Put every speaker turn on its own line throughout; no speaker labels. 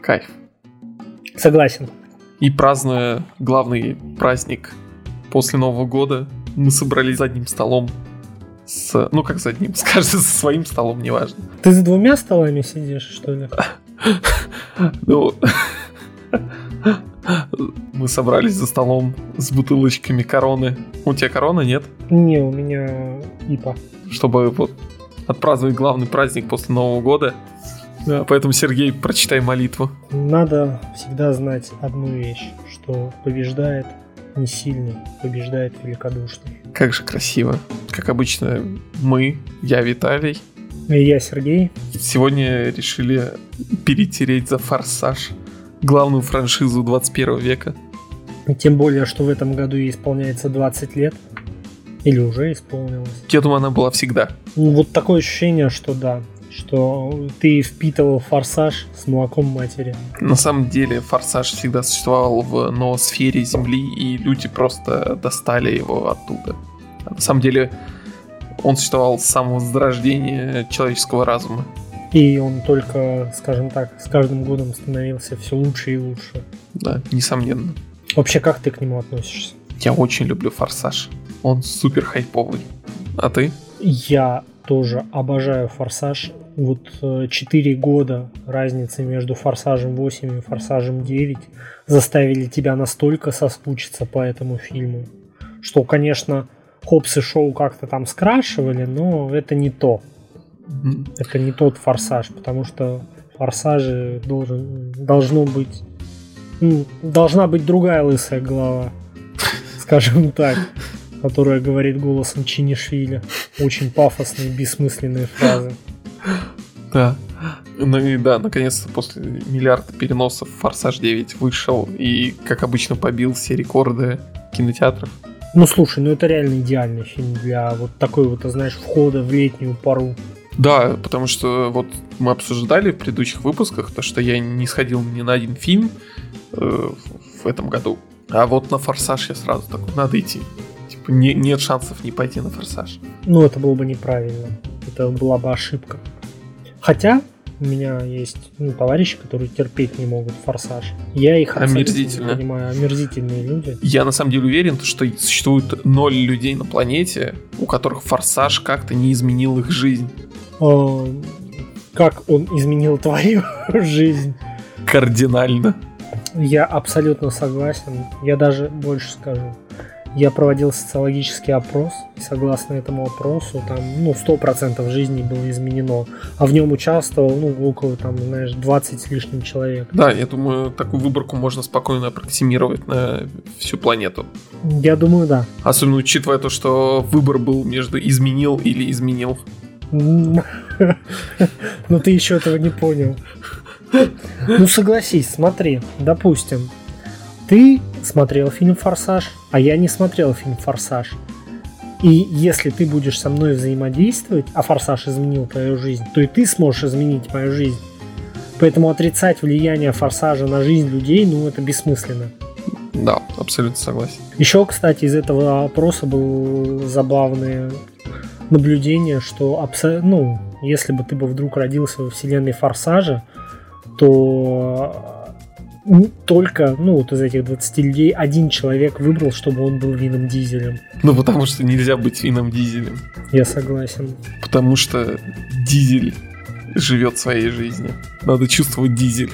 Кайф.
Согласен.
И празднуя главный праздник после Нового года, мы собрались за одним столом с... Ну, как за одним, скажем, со своим столом, неважно.
Ты за двумя столами сидишь, что ли?
Ну... Мы собрались за столом с бутылочками короны. У тебя корона, нет?
Не, у меня ипа.
Чтобы вот отпраздновать главный праздник после Нового года. Да, поэтому, Сергей, прочитай молитву.
Надо всегда знать одну вещь, что побеждает не сильный, побеждает великодушный.
Как же красиво. Как обычно, мы, я Виталий.
И я Сергей.
Сегодня решили перетереть за «Форсаж» главную франшизу 21 века.
Тем более, что в этом году ей исполняется 20 лет. Или уже исполнилось.
Я думаю, она была всегда.
Ну, вот такое ощущение, что да. Что ты впитывал форсаж с молоком матери.
На самом деле, форсаж всегда существовал в ноосфере Земли, и люди просто достали его оттуда. На самом деле, он существовал с самого зарождения человеческого разума.
И он только, скажем так, с каждым годом становился все лучше и лучше.
Да, несомненно.
Вообще, как ты к нему относишься?
Я очень люблю «Форсаж». Он супер хайповый. А ты?
Я тоже обожаю «Форсаж». Вот 4 э, года разницы между «Форсажем 8» и «Форсажем 9» заставили тебя настолько соскучиться по этому фильму, что, конечно, Хопс и Шоу как-то там скрашивали, но это не то. Это не тот форсаж, потому что форсаже должен, должно быть ну, должна быть другая лысая голова, скажем так, которая говорит голосом Чинишвили. Очень пафосные, бессмысленные фразы.
Да. Ну и да, наконец-то после миллиарда переносов Форсаж 9 вышел и, как обычно, побил все рекорды кинотеатров.
Ну слушай, ну это реально идеальный фильм для вот такой вот, знаешь, входа в летнюю пару.
Да, потому что вот мы обсуждали в предыдущих выпусках то, что я не сходил ни на один фильм э, в этом году. А вот на форсаж я сразу такой, надо идти. Типа не, нет шансов не пойти на форсаж.
Ну, это было бы неправильно. Это была бы ошибка. Хотя у меня есть ну, товарищи, которые терпеть не могут форсаж. Я их
Омерзительно.
не понимаю. Омерзительные люди.
Я на самом деле уверен, что существует ноль людей на планете, у которых форсаж как-то не изменил их жизнь.
А, как он изменил твою жизнь?
Кардинально.
Я абсолютно согласен. Я даже больше скажу. Я проводил социологический опрос, и согласно этому опросу, там, ну, 100% жизни было изменено, а в нем участвовал, ну, около, там, знаешь, 20 с лишним человек.
Да, я думаю, такую выборку можно спокойно аппроксимировать на всю планету.
Я думаю, да.
Особенно учитывая то, что выбор был между изменил или изменил.
Ну, ты еще этого не понял. Ну, согласись, смотри, допустим, ты смотрел фильм «Форсаж», а я не смотрел фильм «Форсаж». И если ты будешь со мной взаимодействовать, а «Форсаж» изменил твою жизнь, то и ты сможешь изменить мою жизнь. Поэтому отрицать влияние «Форсажа» на жизнь людей, ну, это бессмысленно.
Да, абсолютно согласен.
Еще, кстати, из этого опроса был забавный наблюдение, что абсо... ну, если бы ты бы вдруг родился во вселенной Форсажа, то только, ну, вот из этих 20 людей один человек выбрал, чтобы он был Вином Дизелем.
Ну, потому что нельзя быть Вином Дизелем.
Я согласен.
Потому что Дизель живет своей жизнью. Надо чувствовать Дизель,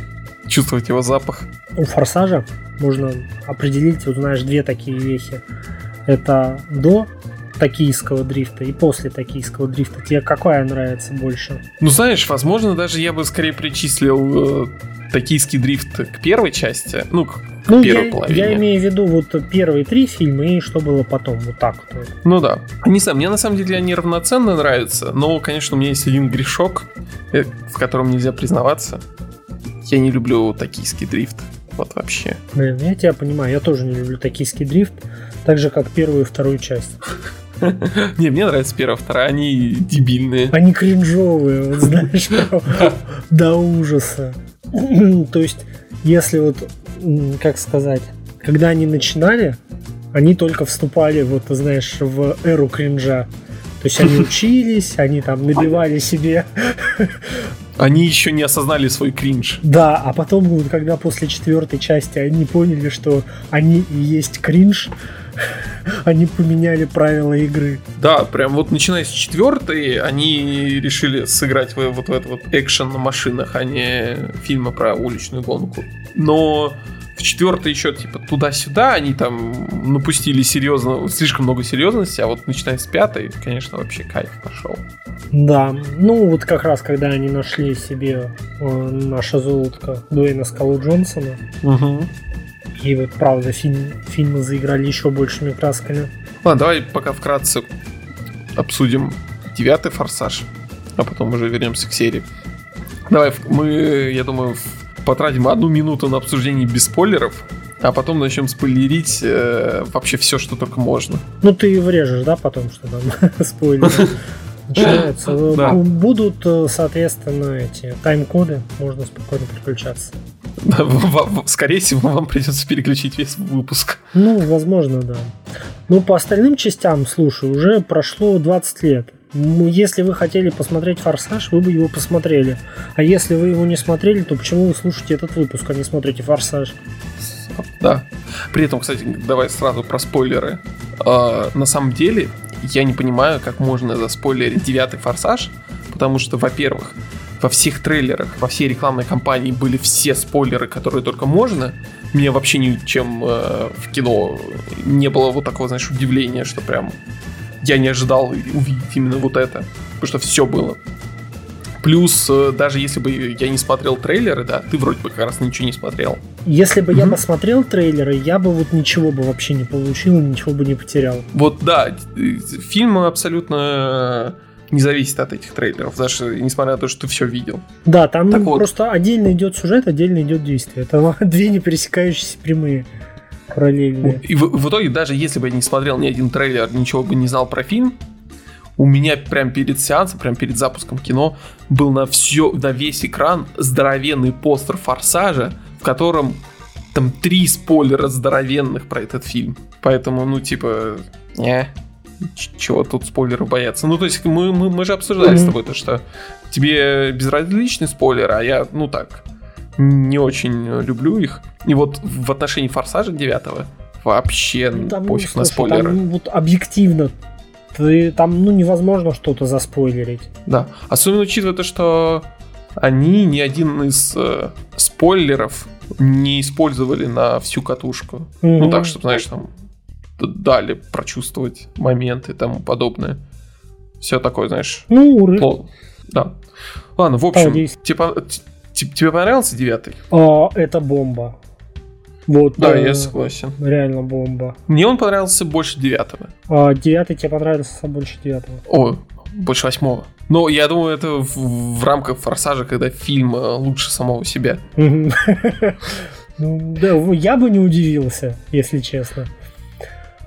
чувствовать его запах.
У Форсажа можно определить, вот знаешь, две такие вехи. Это до токийского дрифта и после токийского дрифта? Тебе какая нравится больше?
Ну, знаешь, возможно, даже я бы скорее причислил э, токийский дрифт к первой части, ну, к ну, первой
я,
половине.
Я имею в виду вот первые три фильма и что было потом, вот так вот.
Ну да. Не знаю, мне на самом деле они равноценно нравятся, но, конечно, у меня есть один грешок, э, в котором нельзя признаваться. Я не люблю токийский дрифт. Вот вообще.
Блин, я тебя понимаю, я тоже не люблю токийский дрифт, так же, как первую и вторую часть.
Не, мне нравится первая, вторая, они дебильные.
Они кринжовые, вот знаешь, до ужаса. То есть, если вот, как сказать, когда они начинали, они только вступали, вот, знаешь, в эру кринжа. То есть они учились, они там набивали себе
Они еще не осознали свой кринж.
Да, а потом, вот, когда после четвертой части они поняли, что они и есть кринж, они поменяли правила игры.
Да, прям вот начиная с четвертой, они решили сыграть в, вот в этот вот экшен на машинах, а не фильмы про уличную гонку. Но в четвертой еще типа туда-сюда они там напустили серьезно, слишком много серьезности, а вот начиная с пятой, конечно, вообще кайф пошел.
Да, ну вот как раз когда они нашли себе э, наше золотко Дуэйна Скалу Джонсона,
Угу.
И вот правда фильм, фильмы заиграли еще большими красками.
Ладно, давай пока вкратце обсудим девятый форсаж, а потом уже вернемся к серии. Давай, мы, я думаю, потратим одну минуту на обсуждение без спойлеров, а потом начнем спойлерить э, вообще все, что только можно.
Ну ты врежешь, да, потом, что там спойлеры начинаются.
Да.
Будут, э, соответственно, эти тайм-коды, можно спокойно переключаться.
Скорее всего, вам придется переключить весь выпуск.
Ну, возможно, да. Ну, по остальным частям, слушай, уже прошло 20 лет. Ну, Если вы хотели посмотреть «Форсаж», вы бы его посмотрели. А если вы его не смотрели, то почему вы слушаете этот выпуск, а не смотрите «Форсаж»?
Да. При этом, кстати, давай сразу про спойлеры. А, на самом деле, я не понимаю, как можно заспойлерить девятый форсаж, потому что, во-первых, во всех трейлерах, во всей рекламной кампании были все спойлеры, которые только можно. Мне вообще ничем э, в кино не было вот такого, знаешь, удивления, что прям я не ожидал увидеть именно вот это. Потому что все было. Плюс, э, даже если бы я не смотрел трейлеры, да, ты вроде бы как раз ничего не смотрел.
Если бы я
Мгм.
посмотрел трейлеры, я бы вот ничего бы вообще не получил, и ничего бы не потерял.
Вот да, э, фильм абсолютно не зависит от этих трейлеров, даже несмотря на то, что ты все видел.
Да, там
Так вот.
просто отдельно идет сюжет, отдельно идет действие. Это две не пересекающиеся прямые параллельные.
И в, в итоге, даже если бы я не смотрел ни один трейлер, ничего бы не знал про фильм, у меня прям перед сеансом, прям перед запуском кино был на все, на весь экран здоровенный постер Форсажа, в котором там три спойлера здоровенных про этот фильм. Поэтому, ну, типа, не, ч- чего тут спойлеры бояться. Ну, то есть мы, мы, мы же обсуждали с
Мгм.
тобой то, что тебе безразличны спойлеры, а я, ну так, не очень люблю их. И вот в отношении Форсажа 9 вообще
Ну, там, ну,
пофиг на
слушай,
спойлеры.
Там вот объективно ты, там ну невозможно что-то заспойлерить.
Да. Особенно учитывая то, что они ни один из э, спойлеров не использовали на всю катушку. Ну
Мгм.
так, чтобы, знаешь, там дали прочувствовать моменты и тому подобное. Все такое, знаешь,
Ну, урыв.
пло- Да. Ладно, в общем,
Молодец.
типа, т- т- тебе понравился девятый?
А, это бомба. Вот.
Да,
э,
я согласен.
Реально бомба.
Мне он понравился больше девятого.
А, девятый тебе понравился больше девятого.
О, больше восьмого. Но я думаю, это в, в рамках форсажа, когда фильм э, лучше самого себя.
Ну, Да, я бы не удивился, если честно.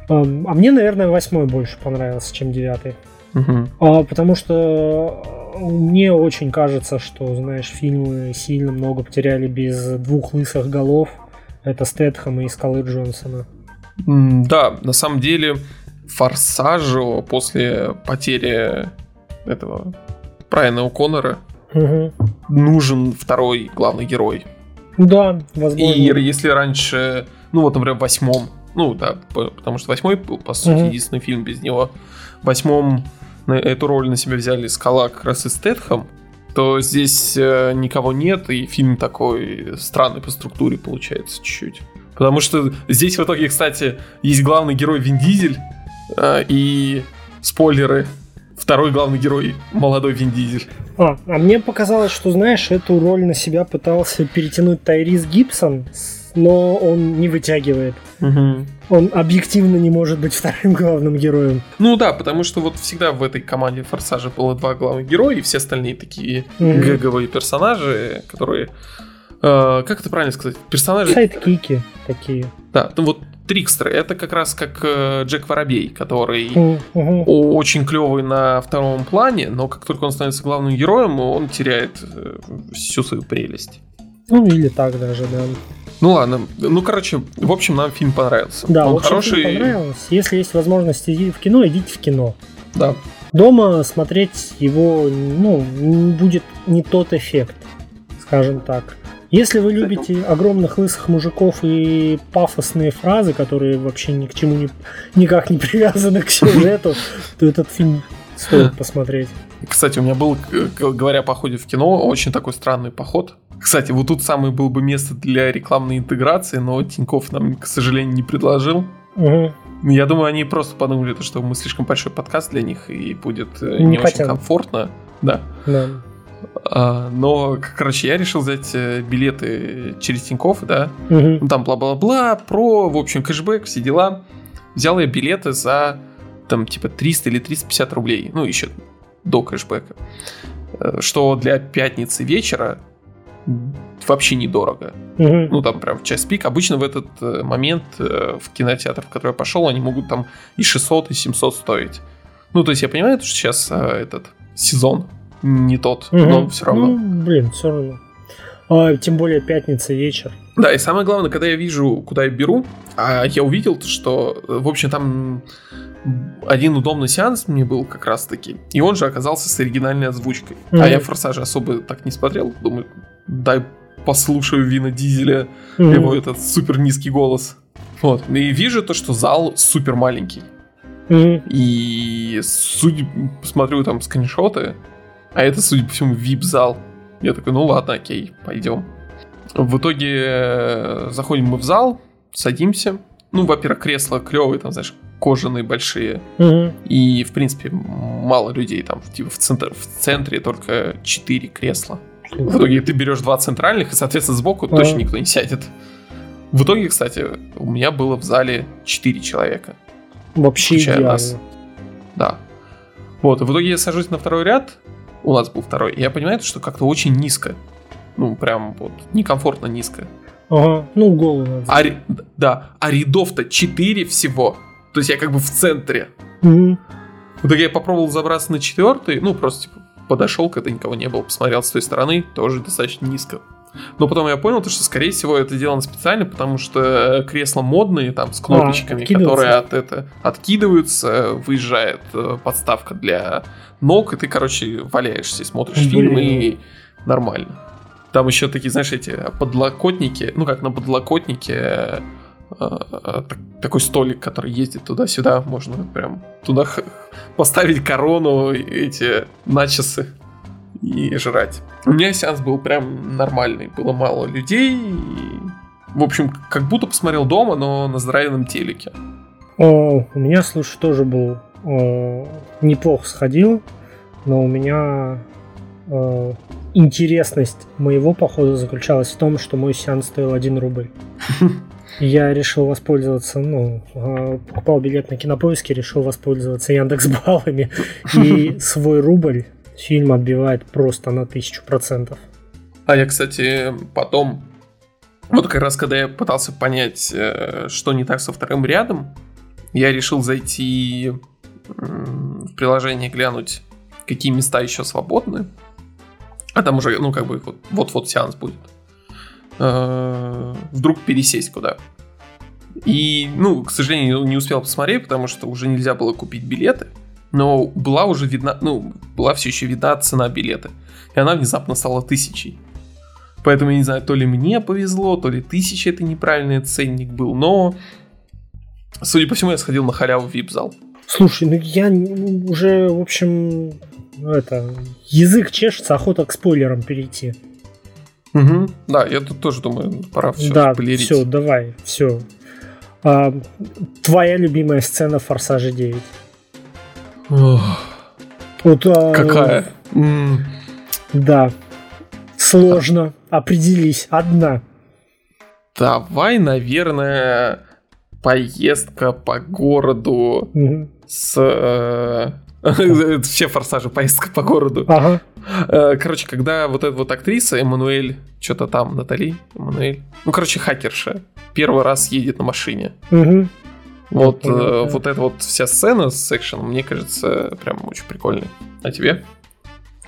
А мне, наверное, восьмой больше понравился, чем девятый. А, потому что э, мне очень кажется, что, знаешь, фильмы сильно много потеряли без двух лысых голов. Это Стэтхэма и Скалы Джонсона.
Да, на самом деле Форсажу после потери этого Брайана О'Коннора
Мгм.
нужен второй главный герой.
Да, возможно.
И если раньше, ну вот, например, в восьмом, ну да, по- потому что восьмой, был, по сути,
Мгм.
единственный фильм без него, в восьмом эту роль на себя взяли Скала как раз и Стэтхэм, то здесь э, никого нет, и фильм такой странный по структуре получается чуть-чуть. Потому что здесь в итоге, кстати, есть главный герой Вин Дизель, э, и спойлеры, второй главный герой молодой Вин Дизель.
А, а мне показалось, что, знаешь, эту роль на себя пытался перетянуть Тайрис Гибсон, с- но он не вытягивает. Он объективно не может быть вторым главным героем.
Ну да, потому что вот всегда в этой команде Форсажа было два главных героя, и все остальные такие
Мгм.
гэговые персонажи, которые... э, как это правильно сказать? Персонажи...
Сайдкики такие.
Да, ну вот Трикстеры, это как раз как э, Джек Воробей, который о- очень клевый на втором плане, но как только он становится главным героем, он теряет э, всю свою прелесть.
Ну или так даже, да.
Ну ладно, ну короче, в общем, нам фильм понравился.
Да,
он
в общем,
хороший.
фильм понравился. Если есть возможность идти в кино, идите в кино.
Да.
Дома смотреть его, ну, будет не тот эффект, скажем так. Если вы любите огромных лысых мужиков и пафосные фразы, которые вообще ни к чему не, никак не привязаны к сюжету, то этот фильм стоит посмотреть.
Кстати, у меня был, говоря о походе в кино, очень такой странный поход. Кстати, вот тут самое было бы место для рекламной интеграции, но Тиньков нам, к сожалению, не предложил. Угу. Я думаю, они просто подумали, что мы слишком большой подкаст для них и будет э, не, не очень комфортно. Да. да. А, но, короче, я решил взять э, билеты через Тинькофф, да. Угу. там бла-бла-бла, про, в общем, кэшбэк, все дела. Взял я билеты за там типа 300 или 350 рублей. Ну, еще до кэшбэка. Э, что для пятницы вечера вообще недорого. Угу. Ну, там прям в час пик. Обычно в этот э, момент в кинотеатр, в который я пошел, они могут там и 600, и 700 стоить. Ну, то есть я понимаю, что сейчас этот сезон не тот, угу. но все равно.
Ну, блин, все равно. А, тем более пятница вечер.
Да, и самое главное, когда я вижу, куда я беру, а я увидел, что, в общем, там один удобный сеанс мне был как раз таки, и он же оказался с оригинальной озвучкой. Mm-hmm. А я «Форсажа» особо так не смотрел, думаю, дай послушаю Вина Дизеля, mm-hmm. его этот супер низкий голос. Вот, и вижу то, что зал супер маленький. Mm-hmm. И судя, смотрю там скриншоты, а это, судя по всему, вип-зал. Я такой, ну ладно, окей, пойдем. В итоге э, заходим мы в зал, садимся. Ну, во-первых, кресла клевые, там, знаешь, кожаные большие. Угу. И, в принципе, мало людей там. Типа в, центр, в центре только 4 кресла. В итоге ты берешь два центральных, и, соответственно, сбоку ага. точно никто не сядет. В итоге, кстати, у меня было в зале 4 человека.
Вообще идеально. нас.
Да. Вот, и в итоге я сажусь на второй ряд, у нас был второй. И я понимаю, что как-то очень низко. Ну, прям вот некомфортно низко.
Ага, ну голову
А, да, а рядов-то 4 всего. То есть я как бы в центре. Угу. В итоге я попробовал забраться на четвертый, ну, просто типа подошел, когда никого не было, посмотрел с той стороны, тоже достаточно низко. Но потом я понял, что, скорее всего, это сделано специально, потому что кресла модные, там, с кнопочками, а, которые от это откидываются, выезжает э, подставка для ног, и ты, короче, валяешься, смотришь Блин. фильм, и нормально. Там еще такие, знаешь, эти подлокотники, ну как на подлокотнике э, э, такой столик, который ездит туда-сюда, можно прям туда поставить корону, эти начесы и жрать. У меня сеанс был прям нормальный, было мало людей, и, в общем, как будто посмотрел дома, но на здоровенном телеке.
О, у меня, слушай, тоже был э, неплохо сходил, но у меня э, интересность моего похода заключалась в том, что мой сеанс стоил 1 рубль. Я решил воспользоваться, ну, э, покупал билет на кинопоиске, решил воспользоваться Яндекс баллами и свой рубль фильм отбивает просто на тысячу процентов.
А я, кстати, потом, вот как раз когда я пытался понять, э, что не так со вторым рядом, я решил зайти в приложение, глянуть, какие места еще свободны. А там уже, ну, как бы, вот-вот сеанс будет. Э, вдруг пересесть куда. И, ну, к сожалению, не успел посмотреть, потому что уже нельзя было купить билеты. Но была уже видна, ну, была все еще видна цена билета. И она внезапно стала тысячей. Поэтому я не знаю, то ли мне повезло, то ли тысяча это неправильный ценник был, но Судя по всему, я сходил на халяву в вип-зал.
Слушай, ну я уже, в общем, это, язык чешется, охота к спойлерам перейти.
Угу. Да, я тут тоже думаю, пора все
Да, спойлерить. все, давай, все. А, твоя любимая сцена в Форсаже 9? Ох. Вот, а,
Какая?
Да. Сложно. Определись. Одна.
Давай, наверное, поездка по городу mm-hmm. с... Э, все форсажи, поездка по городу. Ага. Э, короче, когда вот эта вот актриса, Эммануэль, что-то там, Натали, Эммануэль, ну, короче, хакерша, первый раз едет на машине. Угу. Вот, э, вот эта вот вся сцена с экшеном, мне кажется, прям очень прикольной. А тебе?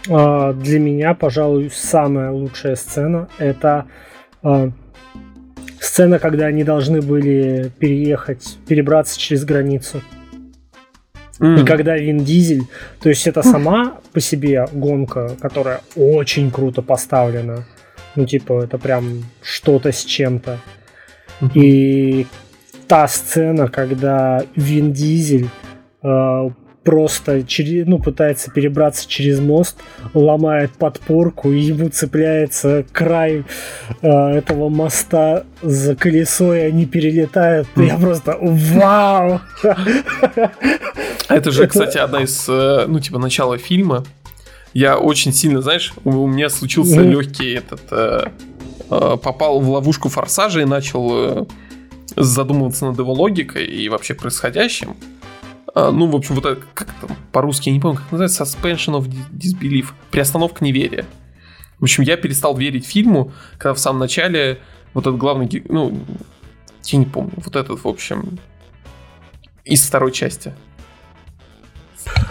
А, для меня, пожалуй, самая лучшая сцена это а, сцена, когда они должны были переехать, перебраться через границу. Mm. И когда Вин Дизель, то есть это сама по себе гонка, которая очень круто поставлена. Ну, типа, это прям что-то с чем-то. Mm-hmm. И та сцена, когда Вин Дизель э, просто через, ну, пытается перебраться через мост, ломает подпорку, и ему цепляется край э, этого моста за колесо, и они перелетают. Mm. Я просто вау!
Это же, кстати, одна из, э, ну, типа, начала фильма. Я очень сильно, знаешь, у меня случился легкий этот... Э, э, попал в ловушку форсажа и начал задумываться над его логикой и вообще происходящим. А, ну, в общем, вот это, как там по-русски, я не помню, как называется, suspension of disbelief, приостановка неверия. В общем, я перестал верить фильму, когда в самом начале вот этот главный, ну, я не помню, вот этот, в общем, из второй части.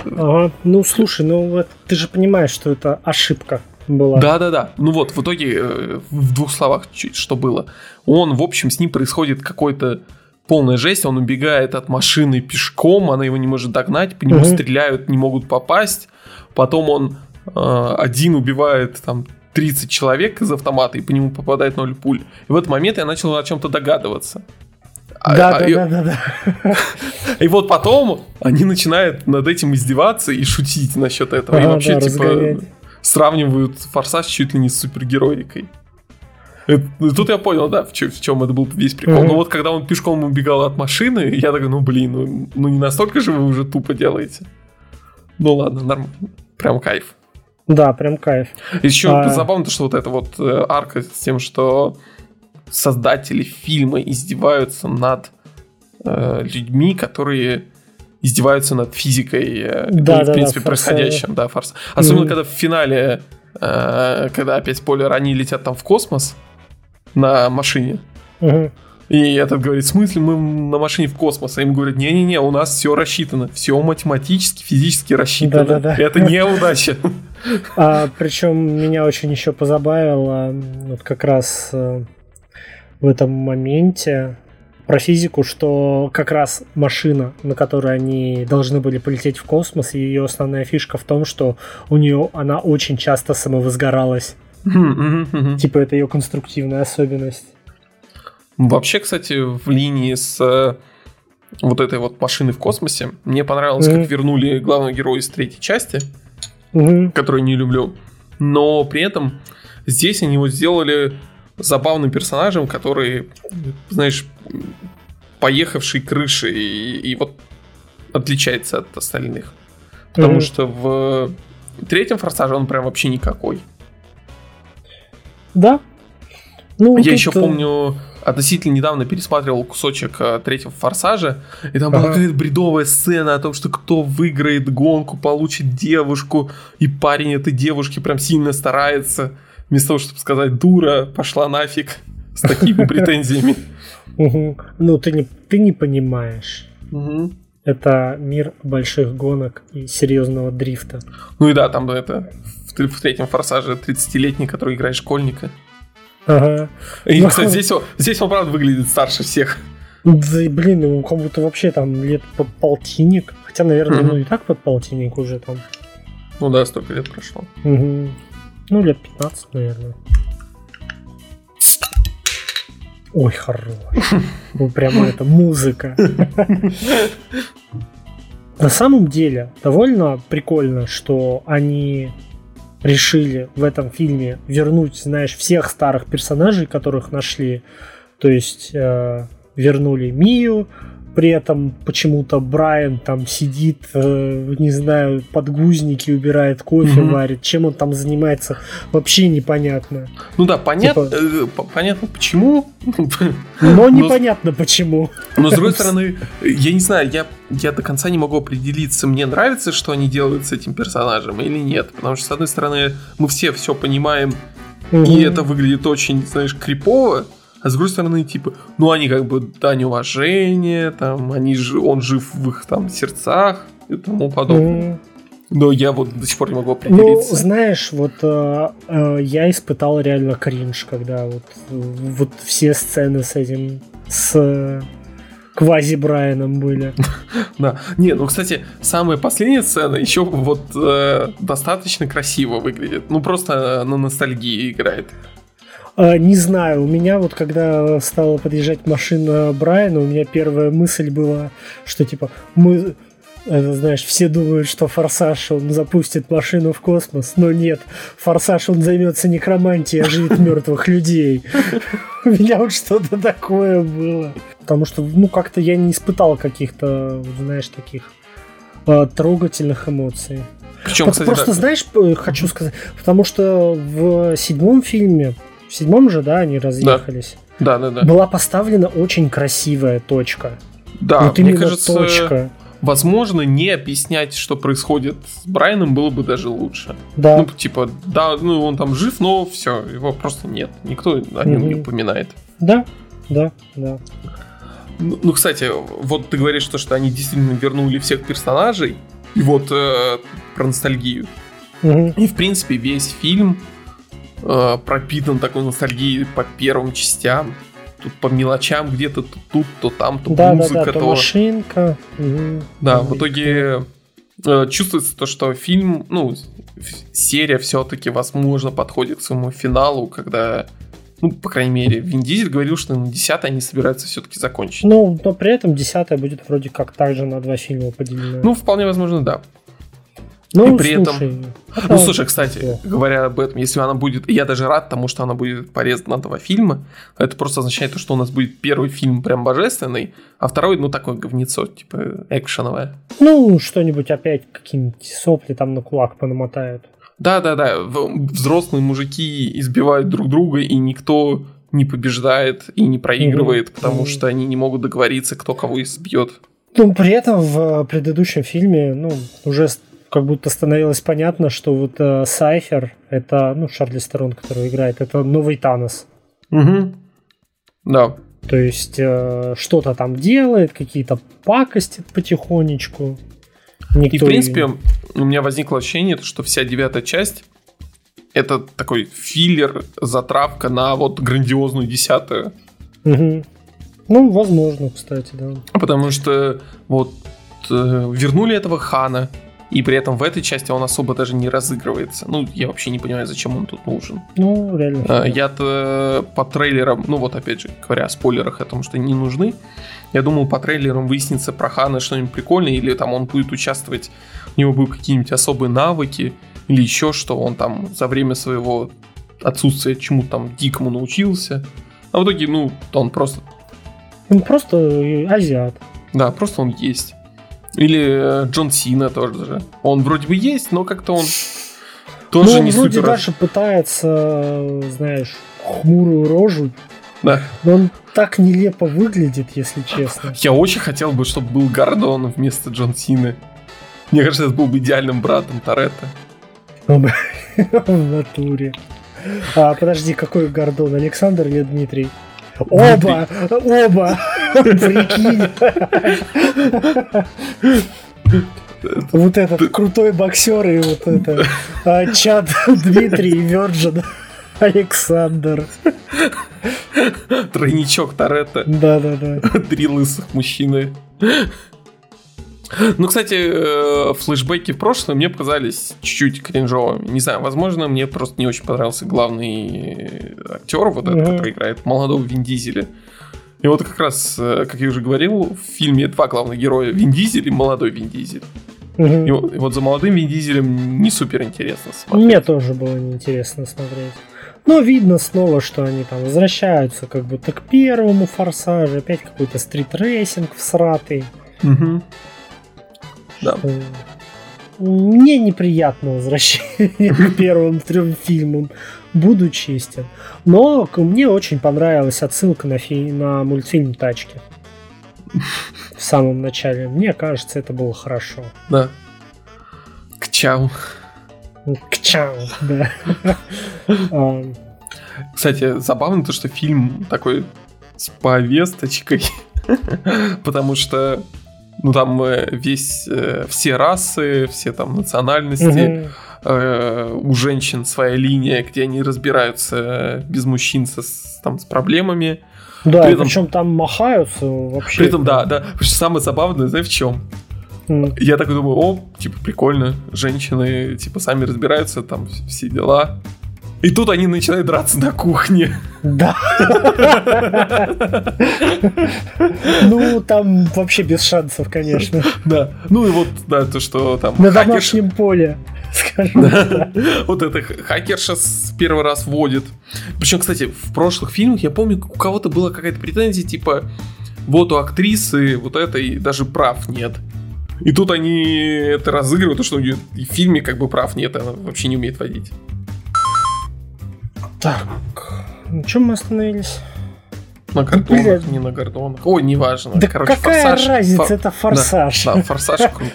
Ага, ну, слушай, ну, вот, ты же понимаешь, что это ошибка была.
Да, да, да. Ну вот, в итоге, э, в двух словах, что было. Он, в общем, с ним происходит какой-то полная жесть, он убегает от машины пешком, она его не может догнать, по нему угу. стреляют, не могут попасть. Потом он э, один убивает там 30 человек из автомата, и по нему попадает 0 пуль. И в этот момент я начал о чем-то догадываться.
А, да, а, да, и, да, да, да.
И вот потом они начинают над этим издеваться и шутить насчет этого. А, и вообще, да, типа, разгонять. сравнивают форсаж чуть ли не с супергероикой. Тут я понял, да, в чем, в чем это был весь прикол. Mm-hmm. Но вот когда он пешком убегал от машины, я такой, ну блин, ну, ну не настолько же вы уже тупо делаете. Ну ладно, нормально. Прям кайф.
Да, прям кайф.
Еще а... забавно, что вот эта вот э, арка с тем, что создатели фильма издеваются над э, людьми, которые издеваются над физикой, э, да, ну, да, в принципе, да, происходящим, да, фарс. Особенно, mm-hmm. когда в финале, э, когда опять спойлер, они летят там в космос, на машине. Угу. И этот говорит, в смысле мы на машине в космос? А им говорят, не-не-не, у нас все рассчитано. Все математически, физически рассчитано. Да-да-да. Это не удача.
А, причем меня очень еще позабавило вот как раз э, в этом моменте про физику, что как раз машина, на которой они должны были полететь в космос, ее основная фишка в том, что у нее она очень часто самовозгоралась. Типа это ее конструктивная особенность.
Вообще, кстати, в линии с э, вот этой вот машины в космосе, мне понравилось, как вернули главного героя из третьей части, которую не люблю. Но при этом здесь они его сделали забавным персонажем, который, знаешь, поехавший крыши и, и вот отличается от остальных. Потому что в третьем форсаже он прям вообще никакой.
Да.
Ну, Я еще помню, относительно недавно пересматривал кусочек э, третьего форсажа, и там была какая-то бредовая сцена о том, что кто выиграет гонку, получит девушку, и парень этой девушки прям сильно старается, вместо того, чтобы сказать дура, пошла нафиг с такими претензиями.
Ну, ты не, ты не понимаешь. Это мир больших гонок и серьезного дрифта.
Ну и да, там это в третьем форсаже 30-летний, который играет школьника.
Ага.
И, ну, кстати, здесь он, здесь он, правда, выглядит старше всех.
Да, блин, ему как будто вообще там лет под полтинник. Хотя, наверное, mm-hmm. ну и так под полтинник уже там.
Ну да, столько лет прошло.
Угу. Ну, лет 15, наверное. Ой, хорош. Ну, прямо это музыка. На самом деле, довольно прикольно, что они решили в этом фильме вернуть, знаешь, всех старых персонажей, которых нашли. То есть э, вернули Мию, при этом почему-то Брайан там сидит, э, не знаю, подгузники убирает, кофе mm-hmm. варит. Чем он там занимается, вообще непонятно.
Ну да, понятно, типа... э, понятно почему.
Но непонятно почему.
Но с другой стороны, я не знаю, я, я до конца не могу определиться, мне нравится, что они делают с этим персонажем или нет. Потому что, с одной стороны, мы все все понимаем, mm-hmm. и это выглядит очень, знаешь, крипово. А с другой стороны, типа, ну они как бы дань уважения, там, они же, он жив в их там сердцах и тому подобное. Mm. Но я вот до сих пор не могу определиться.
Ну, знаешь, вот э, э, я испытал реально кринж, когда вот, вот все сцены с этим, с квази Брайаном были.
Да. Не, ну, кстати, самая последняя сцена еще вот э, достаточно красиво выглядит. Ну, просто на ностальгии играет.
А, не знаю, у меня вот когда стала подъезжать машина Брайана, у меня первая мысль была, что типа мы это, знаешь, все думают, что Форсаж, он запустит машину в космос, но нет, Форсаж, он займется некромантией, оживит мертвых людей. У меня вот что-то такое было. Потому что, ну, как-то я не испытал каких-то, знаешь, таких а, трогательных эмоций. Причем, кстати, Просто, да. знаешь, хочу сказать, потому что в седьмом фильме, в седьмом же, да, они разъехались.
Да, да, да.
Была поставлена очень красивая точка.
Да, вот мне кажется, точка возможно, не объяснять, что происходит с Брайаном, было бы даже лучше.
Да.
Ну, типа, да, ну он там жив, но все, его просто нет. Никто о нем угу. не упоминает.
Да, да, да.
Ну, ну, кстати, вот ты говоришь, что, что они действительно вернули всех персонажей, и вот э, про ностальгию. Угу. И, в принципе, весь фильм э, пропитан такой ностальгией по первым частям тут по мелочам где-то то тут, то там, то да, музыка, да, да, то,
то машинка. Угу.
Да, в итоге э, чувствуется то, что фильм, ну, серия все-таки, возможно, подходит к своему финалу, когда ну, по крайней мере, Вин Дизель говорил, что на 10 они собираются все-таки закончить.
Ну, но при этом 10 будет вроде как также на два фильма поделено.
Ну, вполне возможно, да.
Ну,
и при слушай, этом... Это... Ну, слушай, кстати, да. говоря об этом, если она будет... Я даже рад тому, что она будет порезана на два фильма. Это просто означает, что у нас будет первый фильм прям божественный, а второй, ну, такое говнецо, типа, экшеновое.
Ну, что-нибудь опять, какие-нибудь сопли там на кулак понамотают.
Да-да-да, взрослые мужики избивают друг друга, и никто не побеждает и не проигрывает, mm-hmm. потому mm-hmm. что они не могут договориться, кто кого избьет.
Ну, при этом в предыдущем фильме, ну, уже как будто становилось понятно, что вот э, Сайфер, это, ну, Шарли Стерон, который играет, это новый Танос.
Угу. Да.
То есть э, что-то там делает, какие-то пакости потихонечку.
Никто И, в принципе, ее... у меня возникло ощущение, что вся девятая часть это такой филлер, затравка на вот грандиозную десятую.
Угу. Ну, возможно, кстати, да.
Потому что вот э, вернули этого Хана, и при этом в этой части он особо даже не разыгрывается. Ну, я вообще не понимаю, зачем он тут нужен.
Ну, реально. А,
я-то по трейлерам, ну вот опять же, говоря о спойлерах, о том, что не нужны, я думал, по трейлерам выяснится про Хана что-нибудь прикольное, или там он будет участвовать, у него будут какие-нибудь особые навыки, или еще что, он там за время своего отсутствия чему-то там дикому научился. А в итоге, ну, он просто...
Он просто азиат.
Да, просто он есть. Или э, Джон Сина тоже же. Он вроде бы есть, но как-то он тоже ну,
не
вроде
супер... даже пытается, знаешь, хмурую рожу.
Да.
Но он так нелепо выглядит, если честно.
Я очень хотел бы, чтобы был Гордон вместо Джон Сины. Мне кажется, это был бы идеальным братом Торетто.
В натуре. А, подожди, какой Гордон? Александр или Дмитрий? Оба! Оба! Прикинь! Вот этот крутой боксер и вот это а, Чад Дмитрий и Верджин Александр.
Тройничок Торетто.
Да-да-да.
Три лысых мужчины. Ну, кстати, э, флешбеки в прошлое мне показались чуть-чуть кринжовыми. Не знаю, возможно, мне просто не очень понравился главный актер, вот этот, который играет молодого Вин Дизеля. И вот как раз, э, как я уже говорил, в фильме два главных героя Вин Дизель и молодой Вин Дизель. И, вот, и вот за молодым Вин Дизелем не супер интересно
смотреть. Мне тоже было неинтересно смотреть. Но видно снова, что они там возвращаются как будто к первому форсажу, опять какой-то стритрейсинг всратый.
Угу.
Да. Мне неприятно возвращение к первым трем фильмам, буду честен. Но мне очень понравилась отсылка на, фи- на мультфильм «Тачки». В самом начале. Мне кажется, это было хорошо.
Да. К чау.
К чау, да.
А. Кстати, забавно то, что фильм такой с повесточкой, потому что ну там э, весь, э, все расы, все там национальности, э, у женщин своя линия, где они разбираются без мужчин со, там, с проблемами.
Да, при этом, причем там махаются вообще.
При этом, да, да. Самое забавное, знаешь, в чем? Mm. Я такой думаю, о, типа, прикольно, женщины, типа, сами разбираются, там, все дела. И тут они начинают драться на кухне.
Да. Ну, там вообще без шансов, конечно.
Да. Ну и вот, да, то, что там...
На домашнем поле. Скажем.
Вот это хакерша первый раз вводит. Причем, кстати, в прошлых фильмах я помню, у кого-то была какая-то претензия, типа, вот у актрисы вот этой даже прав нет. И тут они это разыгрывают, то что в фильме как бы прав нет, она вообще не умеет водить.
Так, на чем мы остановились?
На гордонах, не на гордонах. Ой, неважно.
Да Короче, какая форсаж, разница, фор... это форсаж.
Да, да форсаж круто.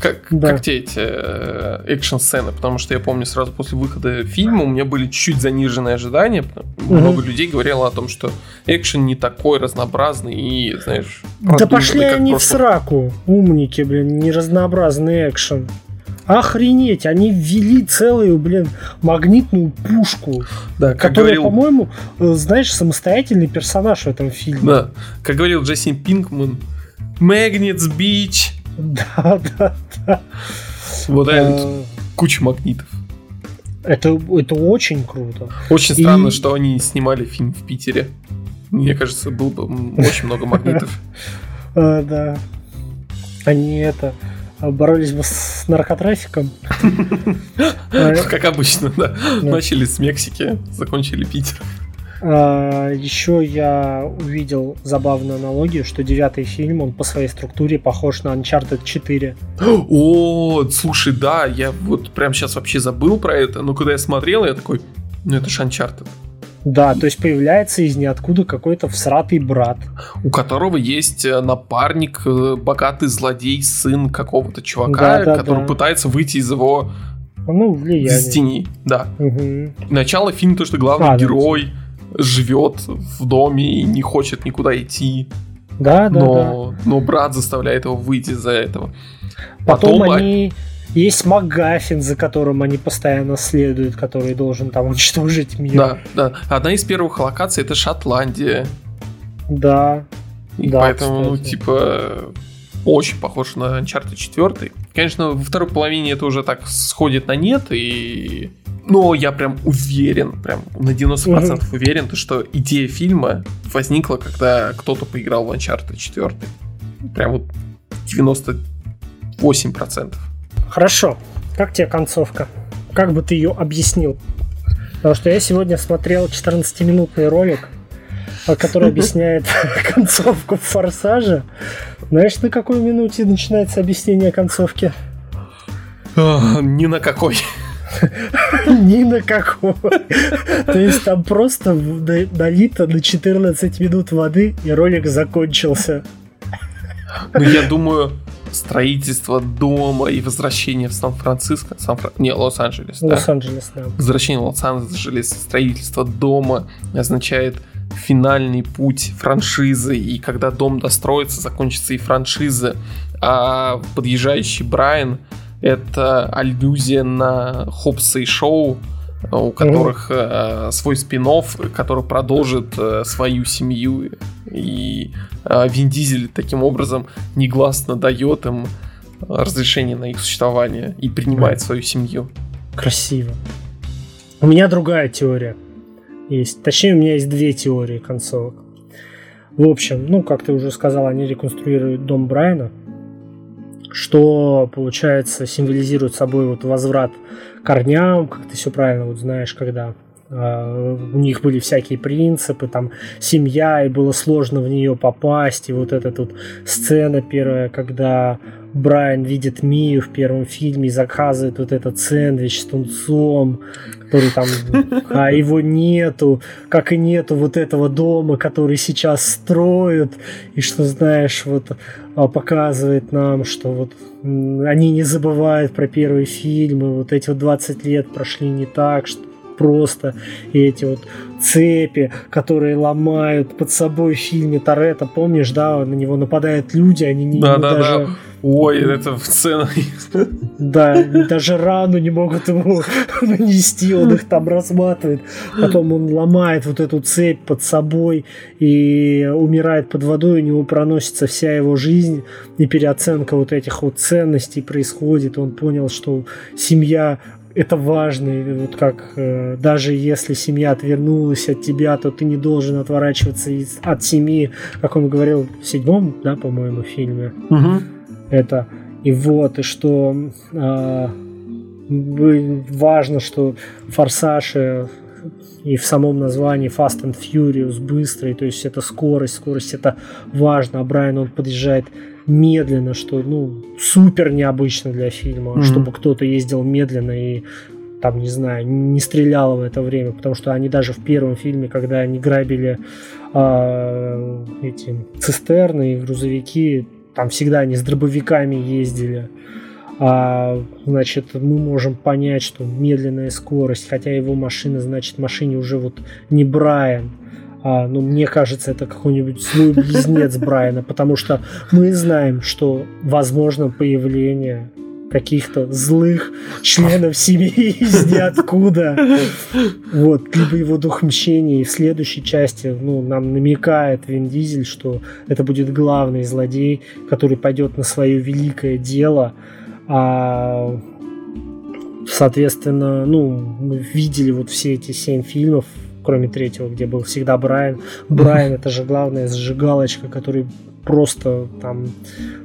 Как, да. как те эти э, экшн-сцены, потому что я помню сразу после выхода фильма у меня были чуть заниженные ожидания. Угу. Много людей говорило о том, что экшен не такой разнообразный и, знаешь...
Да пошли они в сраку, умники, блин, не разнообразный экшен. Охренеть, они ввели целую, блин, магнитную пушку. Да, как которая, говорил... по-моему, э, знаешь, самостоятельный персонаж в этом фильме.
Да, как говорил Джейсон Пинкман, Magnets Beach.
Да, да, да.
Вот это куча магнитов.
Это, это очень круто.
Очень странно, И... что они снимали фильм в Питере. Мне кажется, было бы очень много магнитов.
А, да. Они это боролись бы с наркотрафиком.
Как обычно, да. Начали с Мексики, закончили Питер.
А, Еще я увидел забавную аналогию, что девятый фильм, он по своей структуре похож на Uncharted 4.
О, слушай, да, я вот прям сейчас вообще забыл про это, но когда я смотрел, я такой, ну это же Uncharted.
Да, то есть появляется из ниоткуда какой-то всратый брат.
У которого есть э, напарник, э, богатый злодей, сын какого-то чувака, да, да, который да. пытается выйти из его
ну, влияние.
из тени. Да. Угу. Начало фильма то, что главный а, герой да. живет в доме и не хочет никуда идти.
Да, да,
но, да. Но брат заставляет его выйти из-за этого.
Потом, Потом они есть Магафин, за которым они постоянно следуют, который должен там уничтожить мир.
Да, да. Одна из первых локаций это Шотландия.
Да.
И да, поэтому, ну, кстати. ну, типа, очень похож на Uncharted 4. Конечно, во второй половине это уже так сходит на нет, и... Но я прям уверен, прям на 90% угу. уверен, то, что идея фильма возникла, когда кто-то поиграл в Uncharted 4. Прям вот 98%.
Хорошо. Как тебе концовка? Как бы ты ее объяснил? Потому что я сегодня смотрел 14-минутный ролик, который объясняет концовку в «Форсаже». Знаешь, на какой минуте начинается объяснение концовки?
Ни на какой.
Ни на какой. То есть там просто налито на 14 минут воды, и ролик закончился.
Ну, я думаю, строительство дома и возвращение в Сан-Франциско, Сан -Фран... не, Лос-Анджелес,
Лос-Анджелес, да.
Возвращение в Лос-Анджелес, строительство дома означает финальный путь франшизы, и когда дом достроится, закончится и франшиза, а подъезжающий Брайан — это аллюзия на Хопса и Шоу, у которых э, свой спин который продолжит э, свою семью. И э, Вин Дизель таким образом негласно дает им разрешение на их существование и принимает свою семью.
Красиво. У меня другая теория есть. Точнее, у меня есть две теории концовок. В общем, ну, как ты уже сказал, они реконструируют дом Брайана, что, получается, символизирует собой вот возврат корням, как ты все правильно вот знаешь, когда Uh, у них были всякие принципы, там семья, и было сложно в нее попасть, и вот эта тут сцена первая, когда Брайан видит Мию в первом фильме и заказывает вот этот сэндвич с тунцом, который там, а его нету, как и нету вот этого дома, который сейчас строят, и что, знаешь, вот а, показывает нам, что вот они не забывают про первые фильмы, вот эти вот 20 лет прошли не так, что просто и эти вот цепи, которые ломают под собой в фильме Торетто, помнишь, да, на него нападают люди, они не, да, да, даже... Да
Ой, это в сцена.
Да, даже рану не могут ему нанести, он их там разматывает. Потом он ломает вот эту цепь под собой и умирает под водой, у него проносится вся его жизнь, и переоценка вот этих вот ценностей происходит. Он понял, что семья это важно, и вот как э, даже если семья отвернулась от тебя, то ты не должен отворачиваться из, от семьи, как он говорил в седьмом, да, по-моему, фильме.
Угу.
Это и вот и что э, важно, что форсаж и в самом названии Fast and Furious быстрый, то есть это скорость, скорость это важно, а Брайан он подъезжает медленно, что ну супер необычно для фильма, mm-hmm. чтобы кто-то ездил медленно и там, не знаю, не стрелял в это время, потому что они даже в первом фильме, когда они грабили э, эти цистерны и грузовики, там всегда они с дробовиками ездили. А, значит, мы можем понять, что медленная скорость, хотя его машина, значит, машине уже вот не Брайан, а, ну, мне кажется, это какой-нибудь злой близнец Брайана, потому что мы знаем, что возможно появление каких-то злых членов семьи из ниоткуда. Вот, либо его дух мщения. И в следующей части ну, нам намекает Вин Дизель, что это будет главный злодей, который пойдет на свое великое дело. А, соответственно, ну, мы видели вот все эти семь фильмов, кроме третьего, где был всегда Брайан. Брайан это же главная зажигалочка, который просто там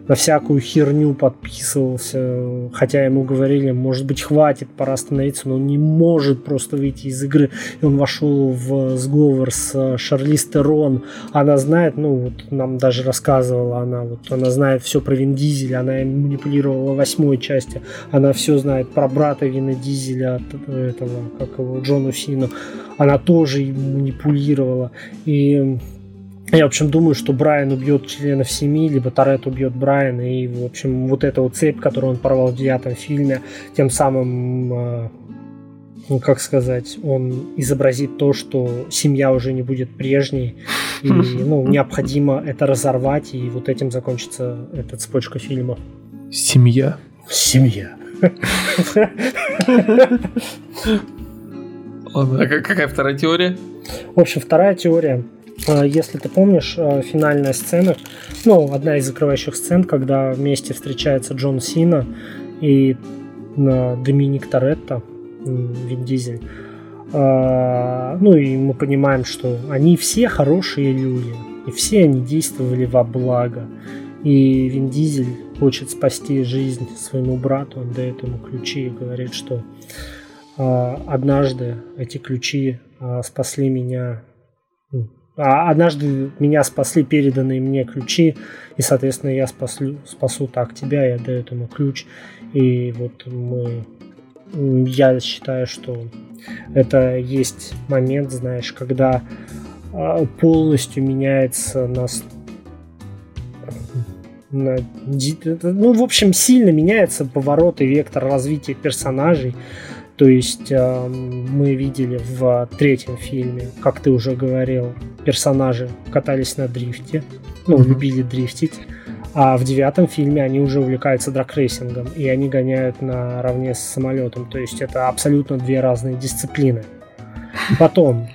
на всякую херню подписывался, хотя ему говорили, может быть, хватит, пора остановиться, но он не может просто выйти из игры. И он вошел в сговор с Шарлиз Терон. Она знает, ну, вот нам даже рассказывала она, вот она знает все про Вин Дизеля, она манипулировала восьмой части, она все знает про брата Вина Дизеля, этого, как его, Джону Сину. Она тоже манипулировала. И я, в общем, думаю, что Брайан убьет членов семьи, либо Торетто убьет Брайана, и, в общем, вот эта вот цепь, которую он порвал в девятом фильме, тем самым, э, ну, как сказать, он изобразит то, что семья уже не будет прежней, и, ну, необходимо это разорвать, и вот этим закончится эта цепочка фильмов.
Семья?
Семья.
А какая вторая теория?
В общем, вторая теория если ты помнишь, а, финальная сцена, ну, одна из закрывающих сцен, когда вместе встречается Джон Сина и а, Доминик Торетто, Вин Дизель. Ну и мы понимаем, что они все хорошие люди, и все они действовали во благо. И Вин Дизель хочет спасти жизнь своему брату, он дает ему ключи и говорит, что однажды эти ключи спасли меня а однажды меня спасли переданные мне ключи, и, соответственно, я спаслю, спасу так тебя, я даю ему ключ. И вот мы... Я считаю, что это есть момент, знаешь, когда а, полностью меняется нас на, ну, в общем, сильно меняется поворот и вектор развития персонажей. То есть э, мы видели в третьем фильме, как ты уже говорил, персонажи катались на дрифте, ну, mm-hmm. любили дрифтить. А в девятом фильме они уже увлекаются дракрейсингом, и они гоняют наравне с самолетом. То есть это абсолютно две разные дисциплины. Потом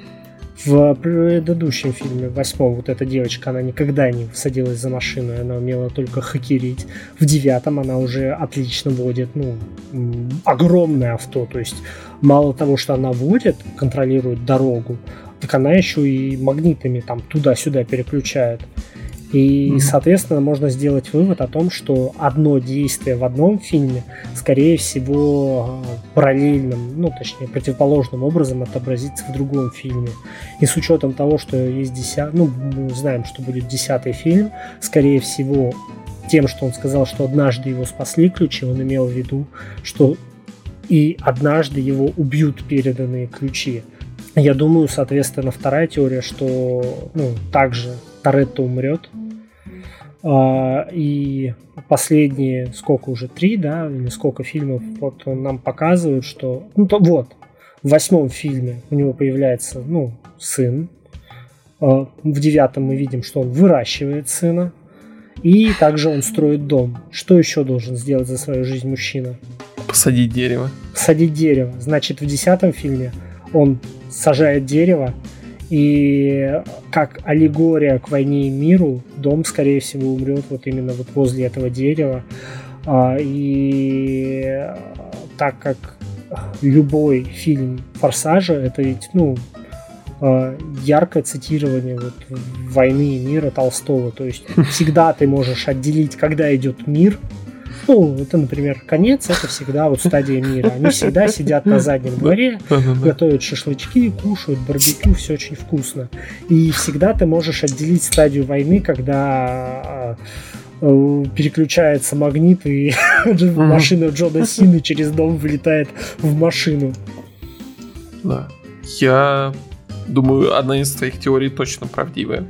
в предыдущем фильме, восьмом, вот эта девочка, она никогда не садилась за машину, она умела только хакерить. В девятом она уже отлично водит, ну, огромное авто, то есть мало того, что она водит, контролирует дорогу, так она еще и магнитами там туда-сюда переключает. И, mm-hmm. соответственно, можно сделать вывод о том, что одно действие в одном фильме, скорее всего, параллельным, ну, точнее, противоположным образом отобразится в другом фильме. И с учетом того, что есть десятый, ну, мы знаем, что будет десятый фильм, скорее всего, тем, что он сказал, что однажды его спасли ключи, он имел в виду, что и однажды его убьют переданные ключи. Я думаю, соответственно, вторая теория, что ну, также Торетто умрет. А, и последние, сколько уже, три, да, или сколько фильмов, вот нам показывают, что, ну, то, вот, в восьмом фильме у него появляется, ну, сын. А, в девятом мы видим, что он выращивает сына. И также он строит дом. Что еще должен сделать за свою жизнь мужчина?
Посадить дерево.
Посадить дерево. Значит, в десятом фильме он сажает дерево, и как аллегория к войне и миру, дом, скорее всего, умрет вот именно вот возле этого дерева. А, и так как любой фильм Форсажа, это ведь, ну, а, яркое цитирование вот войны и мира Толстого. То есть всегда ты можешь отделить, когда идет мир. Ну, это, например, конец, это всегда вот стадия мира. Они всегда сидят на заднем дворе, готовят шашлычки, кушают барбекю, все очень вкусно. И всегда ты можешь отделить стадию войны, когда Э, переключается магнит, и машина Джона Сины через дом вылетает в машину.
Да. Я думаю, одна из твоих теорий точно правдивая.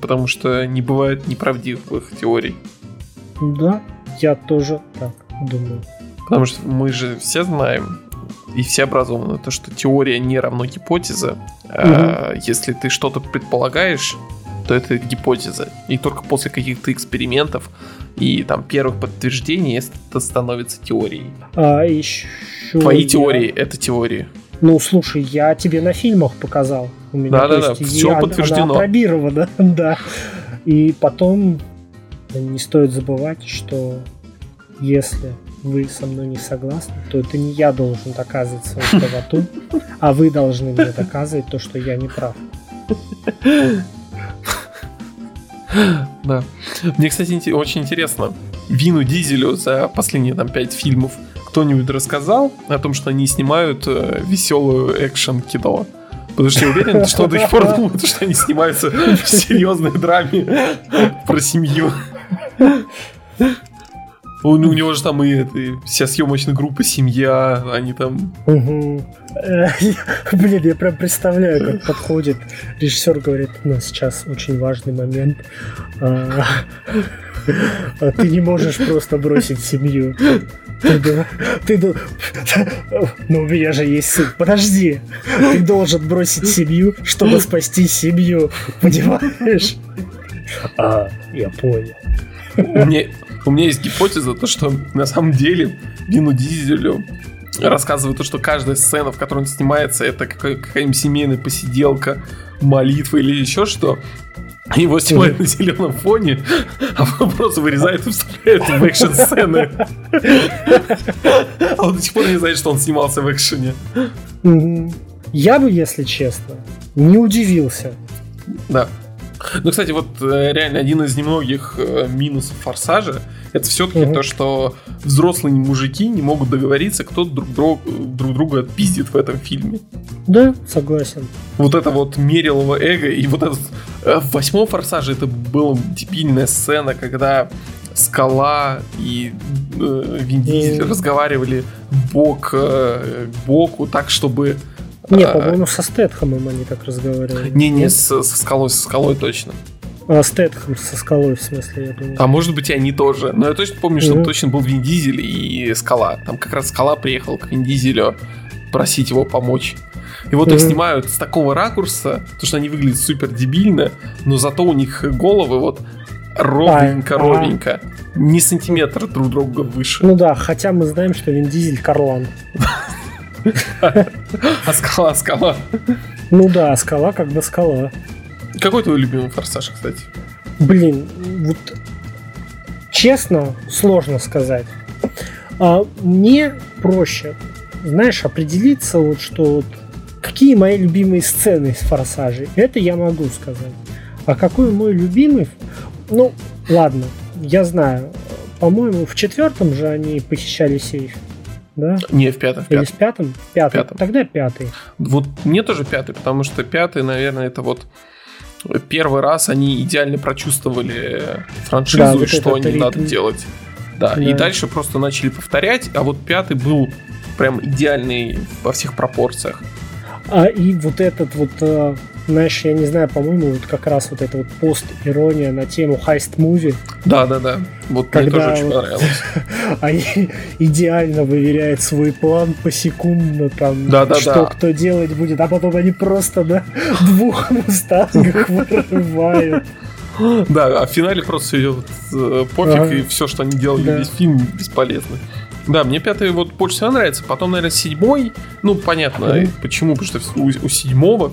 Потому что не бывает неправдивых теорий.
Да, я тоже так думаю.
Потому что мы же все знаем, и все образованы, то, что теория не равно гипотеза. Угу. А, если ты что-то предполагаешь, то это гипотеза. И только после каких-то экспериментов и там первых подтверждений это становится теорией.
А еще
Твои я... теории это теории.
Ну, слушай, я тебе на фильмах показал.
У меня, да, да, да, все я, подтверждено. Она
опробирована, да. И потом не стоит забывать, что если вы со мной не согласны, то это не я должен доказывать свою правоту, а вы должны мне доказывать то, что я не прав.
Да. Мне, кстати, очень интересно. Вину Дизелю за последние там пять фильмов кто-нибудь рассказал о том, что они снимают э, веселую экшен кино? Потому что я уверен, что до сих пор думают, что они снимаются в серьезной драме про семью. У, у него же там и это, вся съемочная группа, семья, они там...
Угу. Блин, я прям представляю, как подходит режиссер, говорит, у нас сейчас очень важный момент. А, а ты не можешь просто бросить семью. Ты, ты, ну, у меня же есть сын. Подожди. Ты должен бросить семью, чтобы спасти семью. Понимаешь? А, я понял.
Мне, у меня есть гипотеза, то, что на самом деле Вину Дизелю рассказывает то, что каждая сцена, в которой он снимается, это какая-нибудь семейная посиделка, молитва или еще что. Его снимают на зеленом фоне, а просто вырезает и вставляет в экшен сцены. А он до сих пор не знает, что он снимался в экшене.
Я бы, если честно, не удивился.
Да. Ну, кстати, вот э, реально один из немногих э, минусов форсажа это все-таки угу. то, что взрослые мужики не могут договориться, кто друг, друг, друг друга отпиздит в этом фильме.
Да, согласен.
Вот это вот мерилово эго, и вот этот э, в восьмом форсаже это была дебильная сцена, когда Скала и э, Вин Дизель mm. разговаривали бок э, к боку, так чтобы
не, а, по-моему, со Стэтхэмом они так разговаривали.
Не-не, со, со скалой, со скалой точно.
А, Стэтхэм со скалой, в смысле, я думаю.
А может быть, и они тоже. Но я точно помню, что mm точно был Вин Дизель и Скала. Там как раз Скала приехал к Вин Дизелю просить его помочь. И вот mm их снимают с такого ракурса, то что они выглядят супер дебильно, но зато у них головы вот ровненько-ровненько. А, а... Не сантиметр друг друга выше.
Ну да, хотя мы знаем, что Вин Дизель Карлан.
А скала, скала.
Ну да, скала как бы скала.
Какой твой любимый форсаж, кстати?
Блин, вот честно, сложно сказать. А, мне проще, знаешь, определиться, вот что вот какие мои любимые сцены из форсажей. Это я могу сказать. А какой мой любимый? Ну, ладно, я знаю. По-моему, в четвертом же они похищали сейф да?
Не, в пятом. В пятом.
Или в пятом? Пятый. пятом. Тогда пятый.
Вот мне тоже пятый, потому что пятый, наверное, это вот первый раз они идеально прочувствовали франшизу да, вот что они ритм. надо делать. Да, да, и дальше просто начали повторять, а вот пятый был прям идеальный во всех пропорциях.
А и вот этот вот э, знаешь, я не знаю, по-моему, вот как раз вот эта вот пост-ирония на тему heist movie.
Да-да-да, вот мне тоже очень понравилось.
Они идеально выверяют свой план посекундно, там,
да, да,
что
да.
кто делать будет, а потом они просто на двух мустангах вырывают.
Да, а в финале просто идет э, пофиг, и все, что они делали весь фильм, бесполезно. Да, мне пятый вот больше всего нравится. Потом, наверное, седьмой. Ну, понятно, почему. Потому что у, у седьмого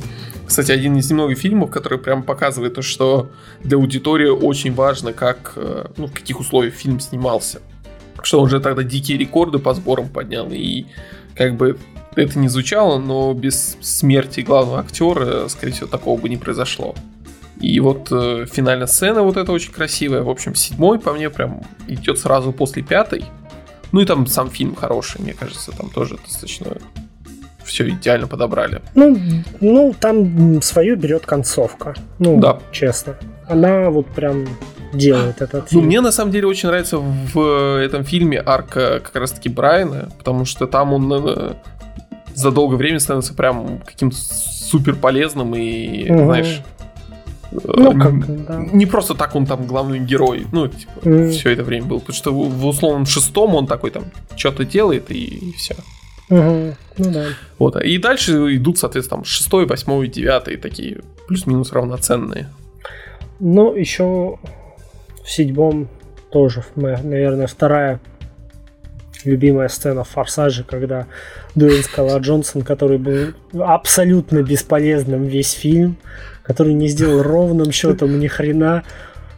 кстати, один из немногих фильмов, который прям показывает то, что для аудитории очень важно, как, э, ну, в каких условиях фильм снимался. Что он же тогда дикие рекорды по сборам поднял. И как бы это не звучало, но без смерти главного актера, скорее всего, такого бы не произошло. И вот э, финальная сцена вот эта очень красивая. В общем, седьмой по мне прям идет сразу после пятой. Ну и там сам фильм хороший, мне кажется, там тоже достаточно все идеально подобрали.
Ну, ну там свою берет концовка. Ну, да. честно. Она вот прям делает этот ну,
фильм. Ну, мне на самом деле очень нравится в этом фильме арка как раз-таки Брайана, потому что там он э, за долгое время становится прям каким-то супер полезным и, угу. знаешь, ну, как, да. Не просто так он там главный герой, ну, типа, mm. все это время был. Потому что в условном шестом он такой там что-то делает и, и все.
Угу. Ну да.
Вот. И дальше идут, соответственно, там шестой, восьмой, девятый такие плюс-минус равноценные.
Ну, еще в седьмом тоже, наверное, вторая любимая сцена в «Форсаже», когда Дуэйн Скала Джонсон, который был абсолютно бесполезным весь фильм, который не сделал ровным счетом ни хрена,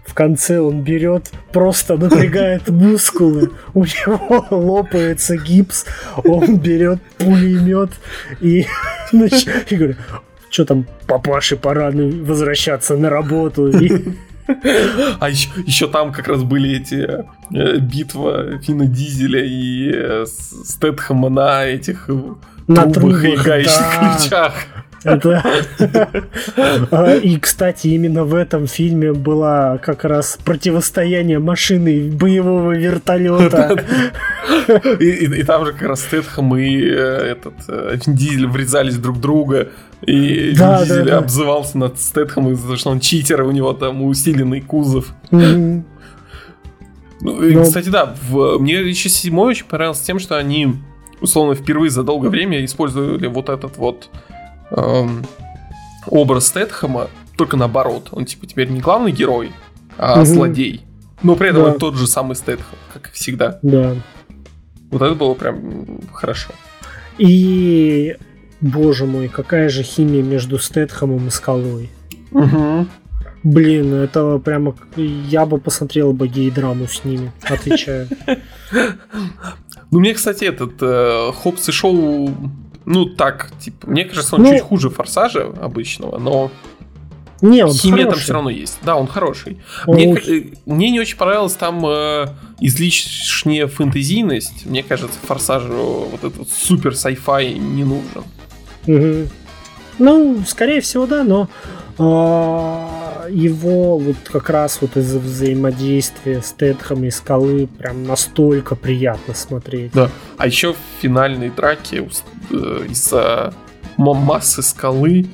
в конце он берет, просто напрягает мускулы, у него лопается гипс, он берет пулемет и, и говорит, что там, папаше пора возвращаться на работу. И...
А еще, еще там как раз были эти э, битва Фина Дизеля и э, Стэтхэма на этих на трубах, трубах и гаечных да. ключах. Это...
А, и, кстати, именно в этом фильме было как раз противостояние машины боевого вертолета.
И, и, и там же как раз Стэтхэм и э, этот э, Дизель врезались друг в друга. И да, Дизель да, да. обзывался над Стэтхэмом за то, что он читер, и у него там усиленный кузов. Mm-hmm. Ну, и, Но... кстати, да, в, мне еще седьмой очень понравился тем, что они, условно, впервые за долгое время использовали вот этот вот эм, образ Стэтхэма, только наоборот. Он типа теперь не главный герой, а угу. злодей. Но при этом да. он тот же самый Стэтхэм, как и всегда.
Да.
Вот это было прям хорошо.
И, боже мой, какая же химия между Стэтхэмом и Скалой.
Угу.
Блин, это прямо... Я бы посмотрел бы гей-драму с ними, отвечаю.
Ну, мне, кстати, этот э, Хопс и Шоу ну, так, типа, мне кажется, он ну, чуть хуже форсажа обычного, но
не, он
химия хороший. там все равно есть. Да, он хороший. Он мне, э, мне не очень понравилась там э, излишняя фэнтезийность. Мне кажется, форсажу вот этот супер sci-fi не нужен.
Угу. Ну, скорее всего, да, но э, его вот как раз вот из-за взаимодействия с Тедхом и Скалы прям настолько приятно смотреть.
Да, а еще в финальной драке э, из-за массы Скалы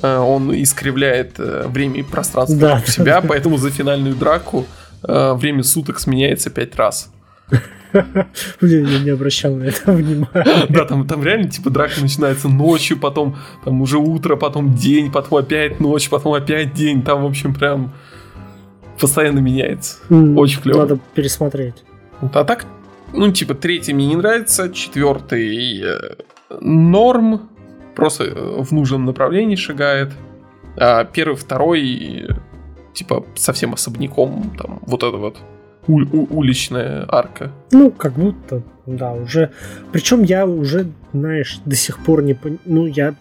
э, он искривляет э, время и пространство да. у себя, поэтому за финальную драку время суток сменяется пять раз.
Блин, я не обращал на это внимания.
Да, там, там реально типа драка начинается ночью, потом там уже утро, потом день, потом опять ночь, потом опять день. Там, в общем, прям постоянно меняется. Mm, Очень клево.
Надо пересмотреть.
А так, ну, типа, третий мне не нравится, четвертый э, норм, просто э, в нужном направлении шагает. А первый, второй, типа, совсем особняком, там, вот это вот у- у- уличная арка.
Ну, как будто, да, уже. Причем я уже, знаешь, до сих пор не пон... Ну, я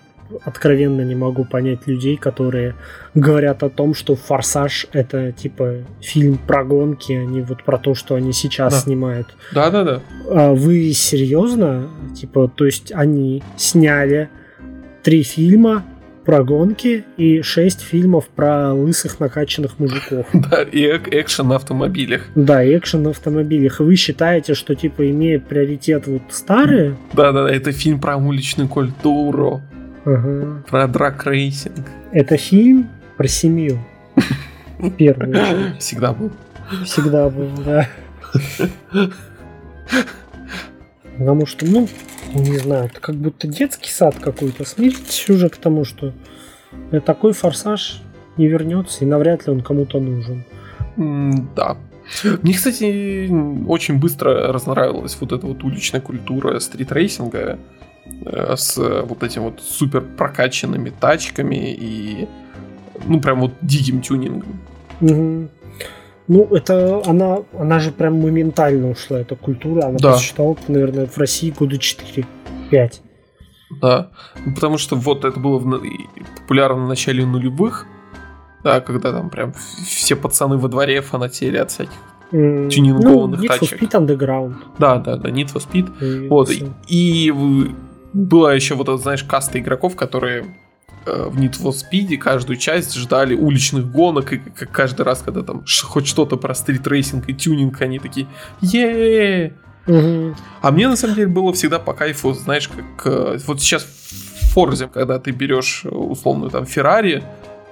откровенно не могу понять людей, которые говорят о том, что «Форсаж» — это, типа, фильм про гонки, а не вот про то, что они сейчас
да.
снимают.
Да-да-да.
А вы серьезно? Типа, то есть они сняли три фильма, про гонки и 6 фильмов про лысых накачанных мужиков.
Да, и экшен на автомобилях.
Да, и экшен на автомобилях. Вы считаете, что типа имеет приоритет вот старые?
Да, да, да, это фильм про уличную культуру.
Ага.
Про drag racing.
Это фильм про семью. В первую очередь.
Всегда был.
Всегда был, да. Потому что, ну, не знаю, это как будто детский сад какой-то. Смерть уже к тому, что такой форсаж не вернется, и навряд ли он кому-то нужен.
Да. Мне, кстати, очень быстро разнравилась вот эта вот уличная культура стритрейсинга э, с вот этим вот супер прокачанными тачками и ну прям вот диким тюнингом.
Угу. Ну, это она, она же прям моментально ушла, эта культура. Она да. просчитала, наверное, в России года 4-5.
Да, ну, потому что вот это было в, популярно в начале нулевых, да, когда там прям все пацаны во дворе фанатели от всяких mm, тюнингованных ну, Need
тачек. Need for Speed Underground.
Да, да, да, Need for Speed. И вот, и, и была еще вот, знаешь, каста игроков, которые в Need for Speed каждую часть ждали уличных гонок, и как каждый раз, когда там хоть что-то про стритрейсинг и тюнинг, они такие е Угу. А мне на самом деле было всегда по кайфу, знаешь, как э, вот сейчас в Форзе, когда ты берешь условную там Феррари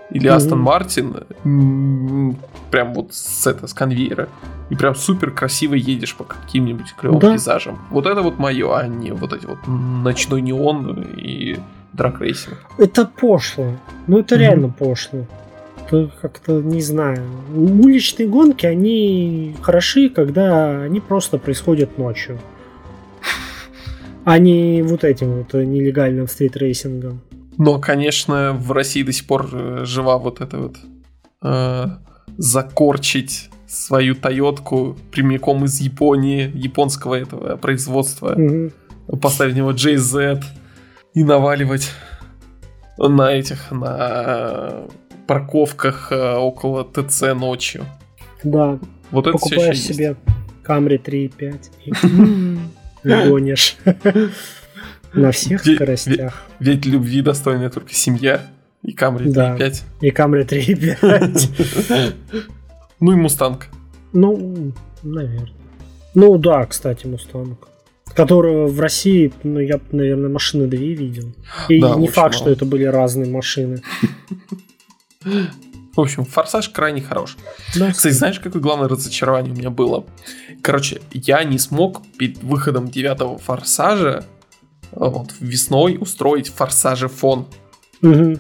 или Астон Мартин, прям вот с это с конвейера, и прям супер красиво едешь по каким-нибудь клевым да. пейзажам. Вот это вот мое, а не вот эти вот ночной неон и drag racing.
Это пошло. Ну, это mm-hmm. реально пошло. Это как-то, не знаю. Уличные гонки, они хороши, когда они просто происходят ночью. А не вот этим вот нелегальным стритрейсингом.
Но, конечно, в России до сих пор э, жива вот эта вот э, закорчить свою Тойотку прямиком из Японии, японского этого производства, угу. поставить в него JZ, и наваливать на этих, на парковках э, около ТЦ ночью.
Да. Вот это Покупаешь себе Camry 3.5 и гонишь на всех скоростях.
Ведь любви достойная только семья и Camry 3.5.
И Camry 3.5.
Ну и Мустанг.
Ну, наверное. Ну да, кстати, Мустанг которого в России, ну, я, наверное, машины две видел. И да, не факт, мало. что это были разные машины.
В общем, форсаж крайне хорош. Да, Кстати, знаешь, какое главное разочарование у меня было? Короче, я не смог перед выходом девятого форсажа вот, весной устроить форсаже фон. Угу.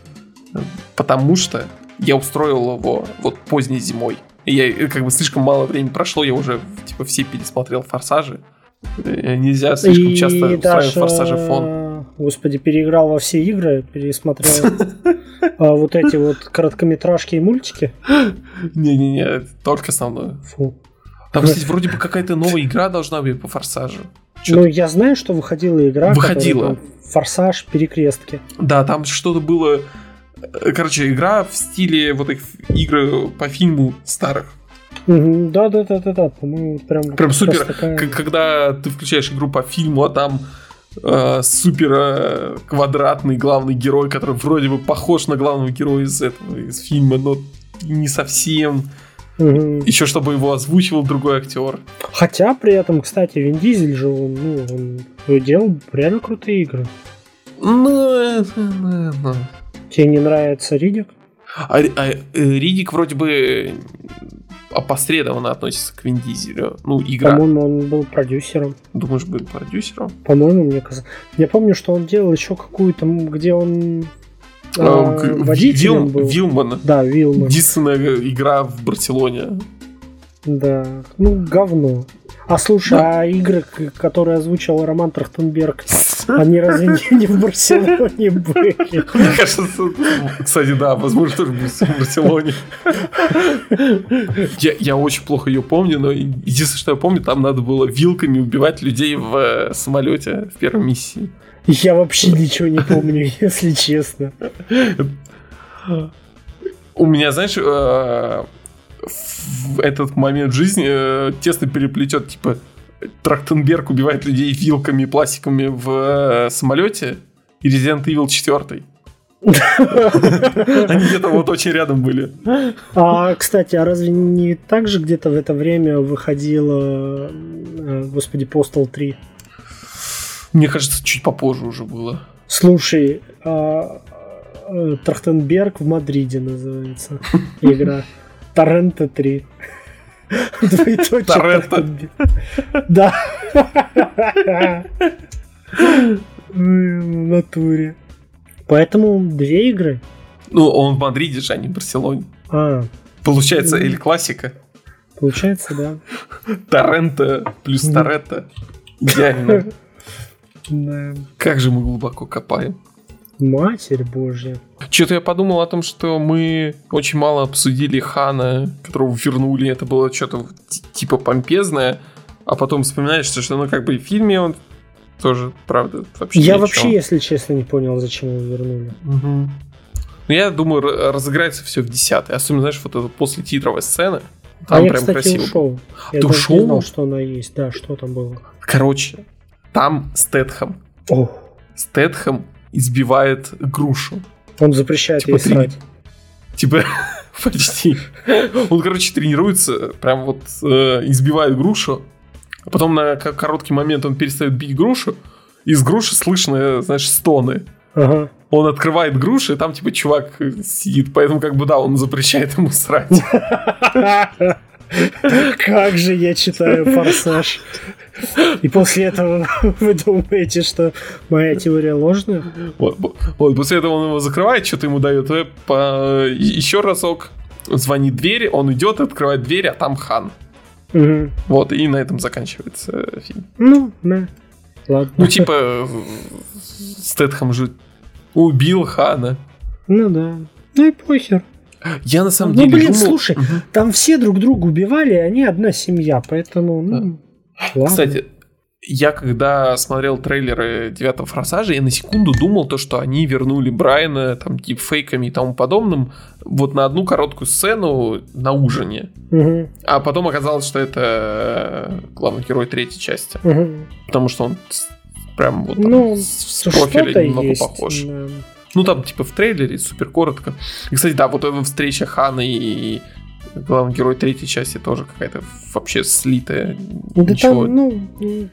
Потому что я устроил его вот поздней зимой. И я как бы слишком мало времени прошло, я уже типа все пересмотрел форсажи. Э, нельзя слишком и часто даже, форсажи фон.
Господи, переиграл во все игры, пересмотрел а, вот эти вот короткометражки и мультики.
Не-не-не, только основное. Фу. Там, кстати, вроде бы какая-то новая игра должна быть по форсажу.
Ну, я знаю, что выходила игра.
Выходила.
Форсаж, перекрестки.
Да, там что-то было... Э, короче, игра в стиле вот их игры по фильму старых.
Да, да, да, да, да. По-моему, прям.
Прям супер. Такая... Когда ты включаешь игру по фильму, а там э, супер э, квадратный главный герой, который вроде бы похож на главного героя из этого из фильма, но не совсем. Угу. Еще чтобы его озвучивал другой актер.
Хотя при этом, кстати, Вин Дизель же он, ну, он делал реально крутые игры. Ну, ну, ну. Тебе не нравится Ридик?
А, а э, Ридик вроде бы опосредованно относится к Вин Дизелю. Ну, игра.
По-моему, он был продюсером.
Думаешь, был продюсером?
По-моему, мне казалось. Я помню, что он делал еще какую-то, где он а, а водителем Вил, был.
Вилман.
Да, Вилман.
Единственная игра в Барселоне.
Да, ну говно. А слушай, да. а игры, которые озвучил Роман Трахтенберг, они разве не в Барселоне были?
Мне кажется, кстати, да, возможно, тоже в Барселоне. Я, я очень плохо ее помню, но единственное, что я помню, там надо было вилками убивать людей в э, самолете в первой миссии.
Я вообще ничего не помню, если честно.
У меня, знаешь, э, в этот момент жизни э, тесно переплетет, типа, Трактенберг убивает людей вилками и пластиками в э, самолете и Resident Evil 4. Они где-то вот очень рядом были.
А, кстати, а разве не так же где-то в это время выходила, э, господи, Postal 3?
Мне кажется, чуть попозже уже было.
Слушай, а, а, Трахтенберг в Мадриде называется игра. Торрента 3.
Торрента.
Да. В натуре. Поэтому две игры.
Ну, он в Мадриде же, а не в Барселоне.
А,
Получается, Эль Классика.
получается, да.
Торрента плюс Торетто. Идеально. Как же мы глубоко копаем.
Матерь божья.
Что-то я подумал о том, что мы очень мало обсудили Хана, которого вернули. Это было что-то типа помпезное. А потом вспоминаешь, что ну как бы в фильме он тоже, правда, вообще
Я вообще,
чём.
если честно, не понял, зачем его вернули.
Мгм. Ну, я думаю, разыграется все в десятый. Особенно, знаешь, вот эта после титровой сцены. Там
а я,
прям
кстати,
красиво.
ушел. Я
Ты ушел?
не знал, что она есть. Да, что там было.
Короче, там Стэтхэм.
О,
Стэтхэм избивает грушу.
он запрещает
Типа
ей
три-
срать.
Типа, почти. Он, короче, тренируется, прям вот э, избивает грушу. А потом на ко- короткий момент он перестает бить грушу. Из груши слышно, знаешь, стоны.
Ага.
Он открывает груши, и там, типа, чувак э, сидит. Поэтому, как бы, да, он запрещает ему срать.
Как же я читаю «Форсаж». И после этого вы думаете, что моя теория ложная?
Вот, после этого он его закрывает, что-то ему дает. э, по- Еще разок звонит дверь, он идет, открывает дверь, а там хан. Вот, и на этом заканчивается э, фильм.
Ну, да. Ладно.
Ну, типа, Стэтхэм же убил хана.
Ну да. Ну и похер.
Я на самом
Ну,
деле
блин,
думал-
слушай,
Мгм.
там все друг друга убивали, и они одна семья, поэтому, ну, ладно.
Кстати, я когда смотрел трейлеры девятого форсажа, я на секунду думал то, что они вернули Брайана там дипфейками и тому подобным вот на одну короткую сцену на ужине.
Мгм,
А потом оказалось, что это э, главный герой третьей части.
мгм.
Потому что он прям вот там
Ну,
с профиля немного
есть.
похож.
да.
Ну, там, типа, в трейлере супер коротко. И, кстати, да, вот эта встреча Хана и главный герой третьей части тоже какая-то вообще слитая.
Да
Ничего.
там, ну,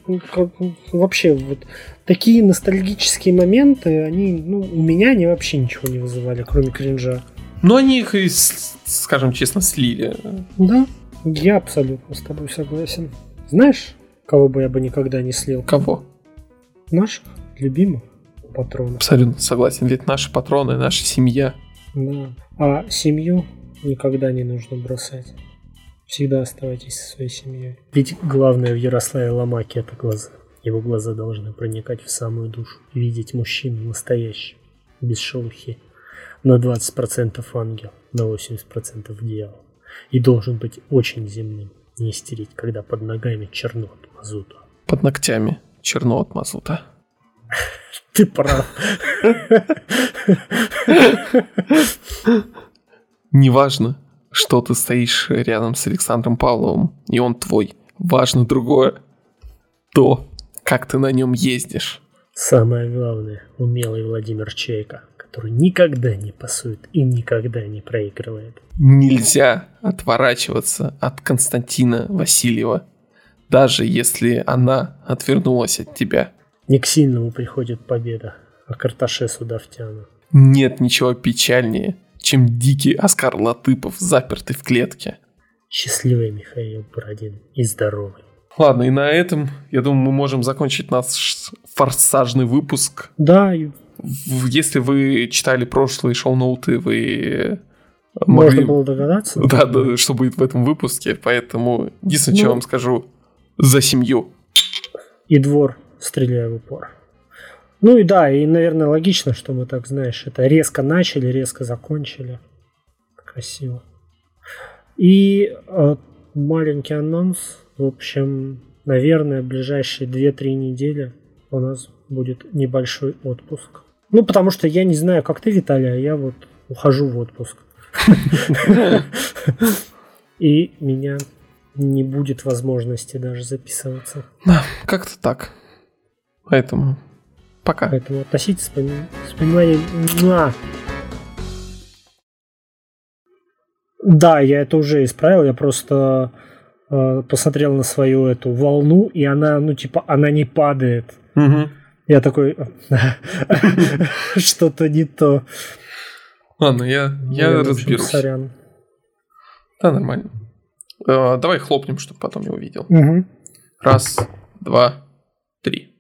ну, как, вообще, вот такие ностальгические моменты, они, ну, у меня они вообще ничего не вызывали, кроме кринжа.
Ну, они их, скажем честно, слили.
Да, я абсолютно с тобой согласен. Знаешь, кого бы я бы никогда не слил?
Кого?
Наших любимых патронов.
Абсолютно согласен. Ведь наши патроны, наша семья.
Да. А семью никогда не нужно бросать. Всегда оставайтесь со своей семьей. Ведь главное в Ярославе Ломаке это глаза. Его глаза должны проникать в самую душу. Видеть мужчину настоящим, без шелухи. На 20% ангел, на 80% дьявол. И должен быть очень земным. Не истерить, когда под ногами черно от мазута.
Под ногтями. Черно от мазута.
Ты прав.
Неважно, что ты стоишь рядом с Александром Павловым, и он твой. Важно другое. То, как ты на нем ездишь.
Самое главное, умелый Владимир Чайка, который никогда не пасует и никогда не проигрывает.
Нельзя отворачиваться от Константина Васильева, даже если она отвернулась от тебя.
Не к сильному приходит победа, а к Арташесу Давтяну.
Нет ничего печальнее, чем дикий Оскар Латыпов, запертый в клетке.
Счастливый Михаил Бородин и здоровый.
Ладно, и на этом, я думаю, мы можем закончить наш форсажный выпуск.
Да,
Если вы читали прошлые шоу-ноуты, вы
можно
могли...
было догадаться.
Да, да, что будет в этом выпуске, поэтому единственное, что я
Ну.
вам скажу, за семью.
И двор, стреляя в упор. Ну и да, и, наверное, логично, что мы так, знаешь, это резко начали, резко закончили. Красиво. И э, маленький анонс. В общем, наверное, в ближайшие 2-3 недели у нас будет небольшой отпуск. Ну, потому что я не знаю, как ты, Виталий, а я вот ухожу в отпуск. И меня не будет возможности даже записываться.
Да, как-то так. Поэтому пока.
Поэтому относитесь с пони- с пониманием. Муа. Да, я это уже исправил. Я просто э, посмотрел на свою эту волну, и она, ну, типа, она не падает.
Мгм.
Я такой, что-то не то.
Ладно, я, я
Ну,
разберусь.
Сорян.
Да, нормально. Э, давай хлопнем, чтобы потом не увидел.
Мгм.
Раз, два, три.